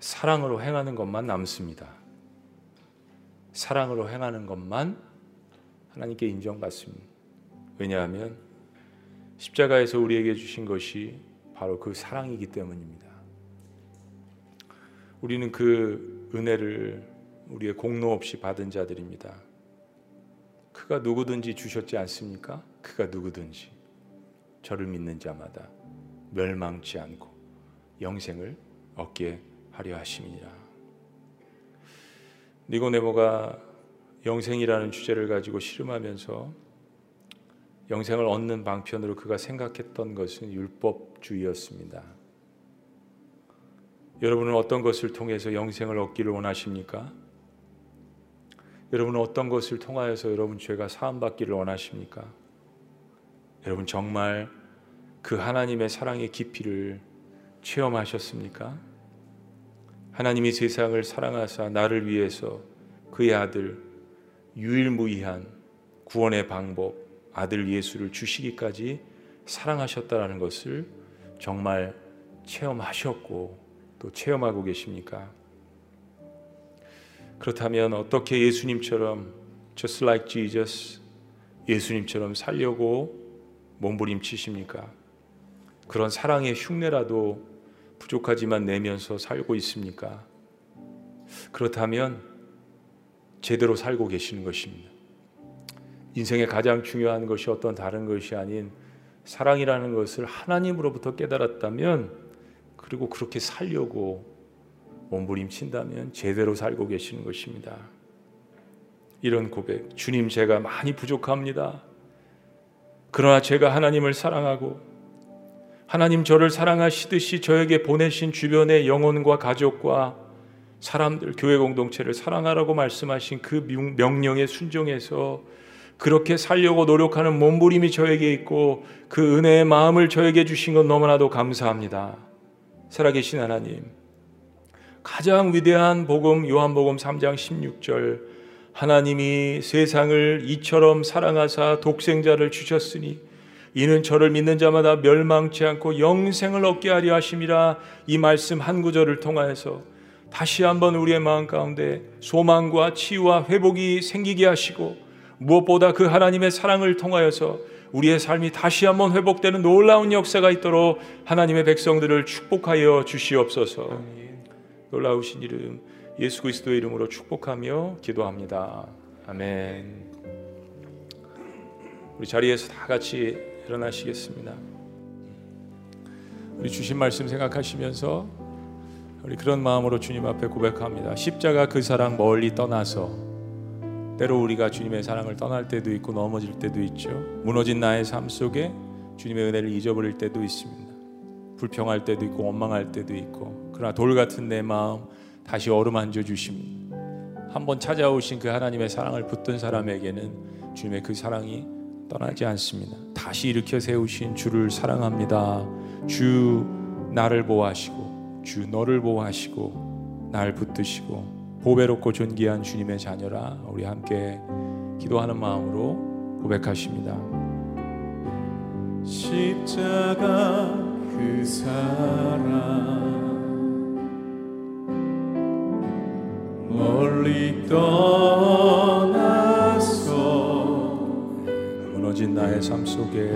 사랑으로 행하는 것만 남습니다. 사랑으로 행하는 것만 하나님께 인정받습니다. 왜냐하면 십자가에서 우리에게 주신 것이 바로 그 사랑이기 때문입니다. 우리는 그 은혜를 우리의 공로 없이 받은 자들입니다. 그가 누구든지 주셨지 않습니까? 그가 누구든지 저를 믿는 자마다 멸망치 않고 영생을 얻게 하려 하심이니라. 니고네모가 영생이라는 주제를 가지고 실험하면서 영생을 얻는 방편으로 그가 생각했던 것은 율법주의였습니다. 여러분은 어떤 것을 통해서 영생을 얻기를 원하십니까? 여러분은 어떤 것을 통하여서 여러분 죄가 사함받기를 원하십니까? 여러분 정말 그 하나님의 사랑의 깊이를 체험하셨습니까? 하나님이 세상을 사랑하사 나를 위해서 그의 아들 유일무이한 구원의 방법 아들 예수를 주시기까지 사랑하셨다라는 것을 정말 체험하셨고 또 체험하고 계십니까? 그렇다면 어떻게 예수님처럼 just like Jesus 예수님처럼 살려고 몸부림치십니까? 그런 사랑의 흉내라도 부족하지만 내면서 살고 있습니까? 그렇다면 제대로 살고 계시는 것입니다. 인생의 가장 중요한 것이 어떤 다른 것이 아닌 사랑이라는 것을 하나님으로부터 깨달았다면 그리고 그렇게 살려고 몸부림친다면 제대로 살고 계시는 것입니다. 이런 고백, 주님 제가 많이 부족합니다. 그러나 제가 하나님을 사랑하고 하나님 저를 사랑하시듯이 저에게 보내신 주변의 영혼과 가족과 사람들, 교회 공동체를 사랑하라고 말씀하신 그 명령에 순종해서 그렇게 살려고 노력하는 몸부림이 저에게 있고 그 은혜의 마음을 저에게 주신 건 너무나도 감사합니다. 살아계신 하나님. 가장 위대한 복음 요한복음 3장 16절 하나님이 세상을 이처럼 사랑하사 독생자를 주셨으니 이는 저를 믿는 자마다 멸망치 않고 영생을 얻게 하려 하심이라 이 말씀 한 구절을 통하여서 다시 한번 우리의 마음 가운데 소망과 치유와 회복이 생기게 하시고 무엇보다 그 하나님의 사랑을 통하여서 우리의 삶이 다시 한번 회복되는 놀라운 역사가 있도록 하나님의 백성들을 축복하여 주시옵소서. 놀라우신 이름 예수 그리스도의 이름으로 축복하며 기도합니다. 아멘. 우리 자리에서 다 같이 일어나시겠습니다. 우리 주신 말씀 생각하시면서 우리 그런 마음으로 주님 앞에 고백합니다. 십자가 그 사랑 멀리 떠나서 때로 우리가 주님의 사랑을 떠날 때도 있고 넘어질 때도 있죠. 무너진 나의 삶 속에 주님의 은혜를 잊어버릴 때도 있습니다. 불평할 때도 있고 원망할 때도 있고 그러나 돌 같은 내 마음 다시 어루만져 주십니다. 한번 찾아오신 그 하나님의 사랑을 붙든 사람에게는 주님의 그 사랑이 떠나지 않습니다. 다시 일으켜 세우신 주를 사랑합니다. 주 나를 보호하시고 주 너를 보호하시고 날 붙드시고 보배롭고 존귀한 주님의 자녀라 우리 함께 기도하는 마음으로 고백하십니다. 십자가 그 사랑 멀리 떠 무너진 나의 삶 속에.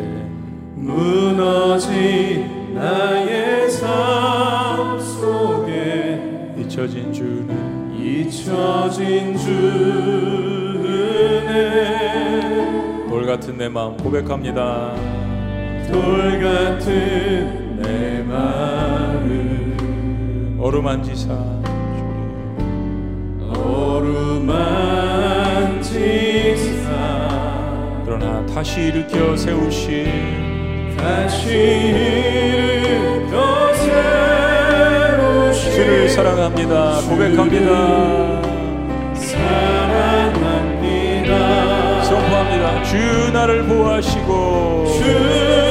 무너진 나의 삶 속에. 잊혀진 주는 잊혀진 주 은혜 돌 같은 내 마음 고백합니다. 돌 같은 내 마음. 어루만지사. 어루만지사 그러나 다시 일으켜 세우신 다시 일으켜 세우신 주를 사랑합니다. 고백합니다. 사랑합니다 선포합니다. 주 나를 보호하시고 주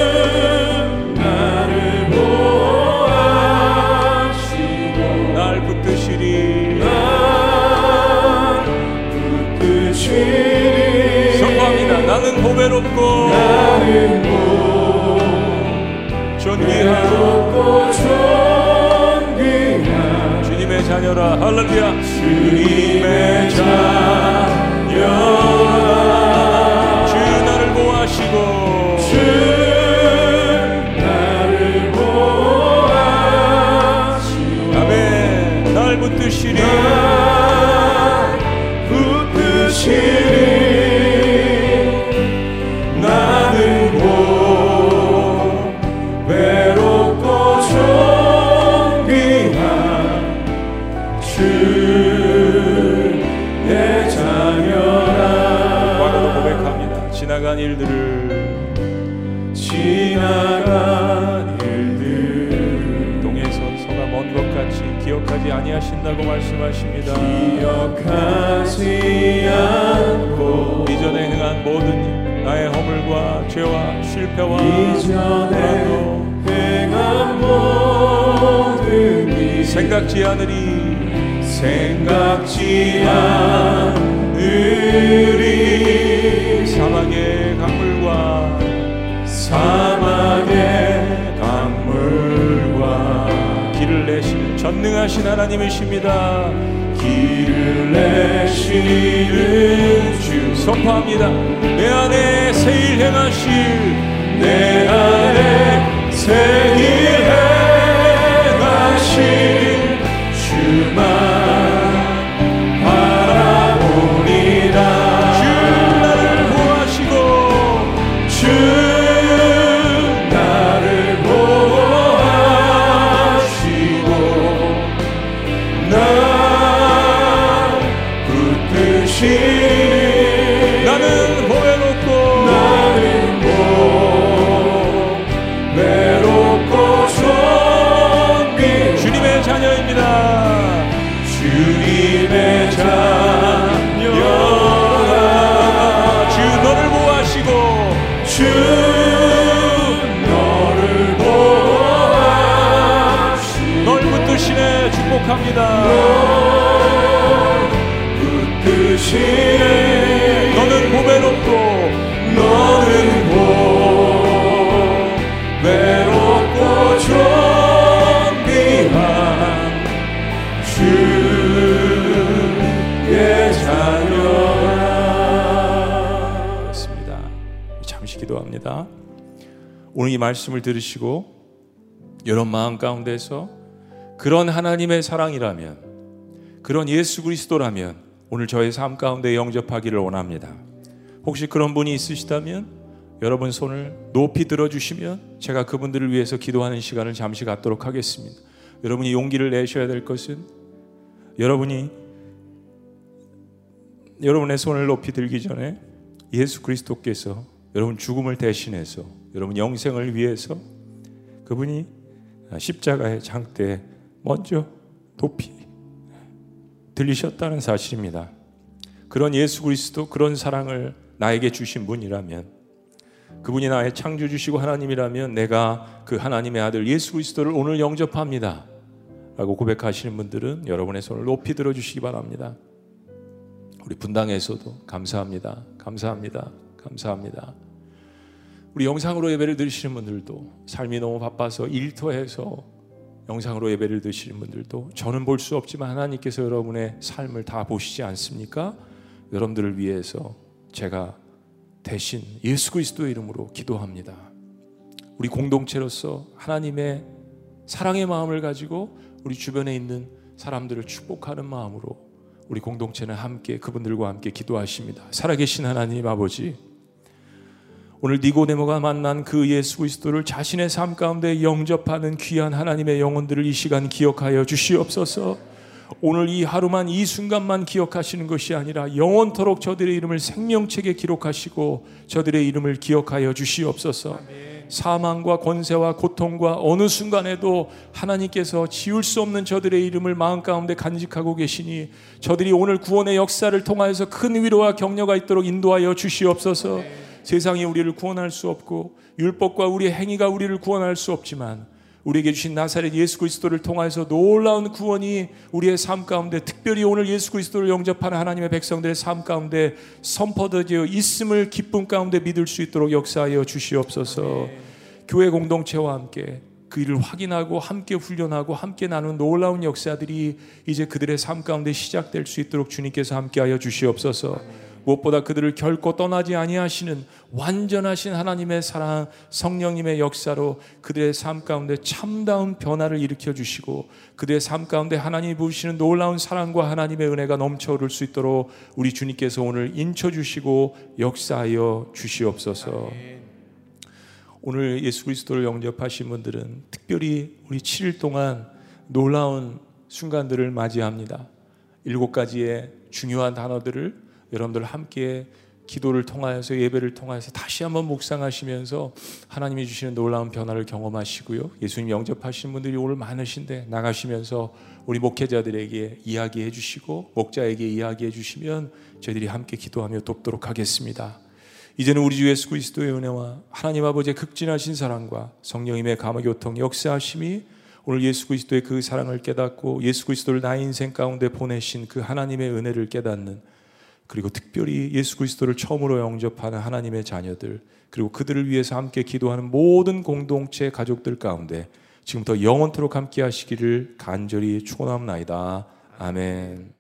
보배롭고 존귀한 주님의 자녀라. 할렐루야. 주님의 자녀라. 주 나를 보호하시고 주 나를 보호하시고 아멘. 날 붙드시리 전능하신 하나님이십니다. 길을 내시는 주. 선포합니다. 내 안에 새일 행하실 내 안에 새길 붙 이 말씀을 들으시고 여러분 마음 가운데서 그런 하나님의 사랑이라면 그런 예수 그리스도라면 오늘 저의 삶 가운데 영접하기를 원합니다. 혹시 그런 분이 있으시다면 여러분 손을 높이 들어주시면 제가 그분들을 위해서 기도하는 시간을 잠시 갖도록 하겠습니다. 여러분이 용기를 내셔야 될 것은 여러분이 여러분의 손을 높이 들기 전에 예수 그리스도께서 여러분 죽음을 대신해서 여러분 영생을 위해서 그분이 십자가의 장대 먼저 높이 들리셨다는 사실입니다. 그런 예수 그리스도 그런 사랑을 나에게 주신 분이라면 그분이 나의 창조주시고 하나님이라면 내가 그 하나님의 아들 예수 그리스도를 오늘 영접합니다. 라고 고백하시는 분들은 여러분의 손을 높이 들어주시기 바랍니다. 우리 분당에서도 감사합니다. 감사합니다. 감사합니다. 우리 영상으로 예배를 드리시는 분들도 삶이 너무 바빠서 일터에서 영상으로 예배를 드시는 분들도 저는 볼 수 없지만 하나님께서 여러분의 삶을 다 보시지 않습니까? 여러분들을 위해서 제가 대신 예수 그리스도의 이름으로 기도합니다. 우리 공동체로서 하나님의 사랑의 마음을 가지고 우리 주변에 있는 사람들을 축복하는 마음으로 우리 공동체는 함께 그분들과 함께 기도하십니다. 살아계신 하나님 아버지 오늘 니고데모가 만난 그 예수 그리스도를 자신의 삶 가운데 영접하는 귀한 하나님의 영혼들을 이 시간 기억하여 주시옵소서. 오늘 이 하루만 이 순간만 기억하시는 것이 아니라 영원토록 저들의 이름을 생명책에 기록하시고 저들의 이름을 기억하여 주시옵소서. 사망과 권세와 고통과 어느 순간에도 하나님께서 지울 수 없는 저들의 이름을 마음 가운데 간직하고 계시니 저들이 오늘 구원의 역사를 통하여서 큰 위로와 격려가 있도록 인도하여 주시옵소서. 세상이 우리를 구원할 수 없고 율법과 우리의 행위가 우리를 구원할 수 없지만 우리에게 주신 나사렛 예수 그리스도를 통하여서 놀라운 구원이 우리의 삶 가운데 특별히 오늘 예수 그리스도를 영접하는 하나님의 백성들의 삶 가운데 선포되어 있음을 기쁨 가운데 믿을 수 있도록 역사하여 주시옵소서. 교회 공동체와 함께 그 일을 확인하고 함께 훈련하고 함께 나눈 놀라운 역사들이 이제 그들의 삶 가운데 시작될 수 있도록 주님께서 함께하여 주시옵소서. 무엇보다 그들을 결코 떠나지 아니하시는 완전하신 하나님의 사랑, 성령님의 역사로 그들의 삶 가운데 참다운 변화를 일으켜 주시고 그들의 삶 가운데 하나님이 부으시는 놀라운 사랑과 하나님의 은혜가 넘쳐 오를 수 있도록 우리 주님께서 오늘 인쳐 주시고 역사하여 주시옵소서. 오늘 예수 그리스도를 영접하신 분들은 특별히 우리 7일 동안 놀라운 순간들을 맞이합니다. 일곱 가지의 중요한 단어들을 여러분들 함께 기도를 통하여서 예배를 통하여서 다시 한번 묵상하시면서 하나님이 주시는 놀라운 변화를 경험하시고요. 예수님 영접하시는 분들이 오늘 많으신데 나가시면서 우리 목회자들에게 이야기해 주시고 목자에게 이야기해 주시면 저희들이 함께 기도하며 돕도록 하겠습니다. 이제는 우리 주 예수 그리스도의 은혜와 하나님 아버지의 극진하신 사랑과 성령님의 감화 교통 역사하심이 오늘 예수 그리스도의 그 사랑을 깨닫고 예수 그리스도를 나의 인생 가운데 보내신 그 하나님의 은혜를 깨닫는 그리고 특별히 예수 그리스도를 처음으로 영접하는 하나님의 자녀들 그리고 그들을 위해서 함께 기도하는 모든 공동체 가족들 가운데 지금부터 영원토록 함께 하시기를 간절히 축원합니다. 아멘.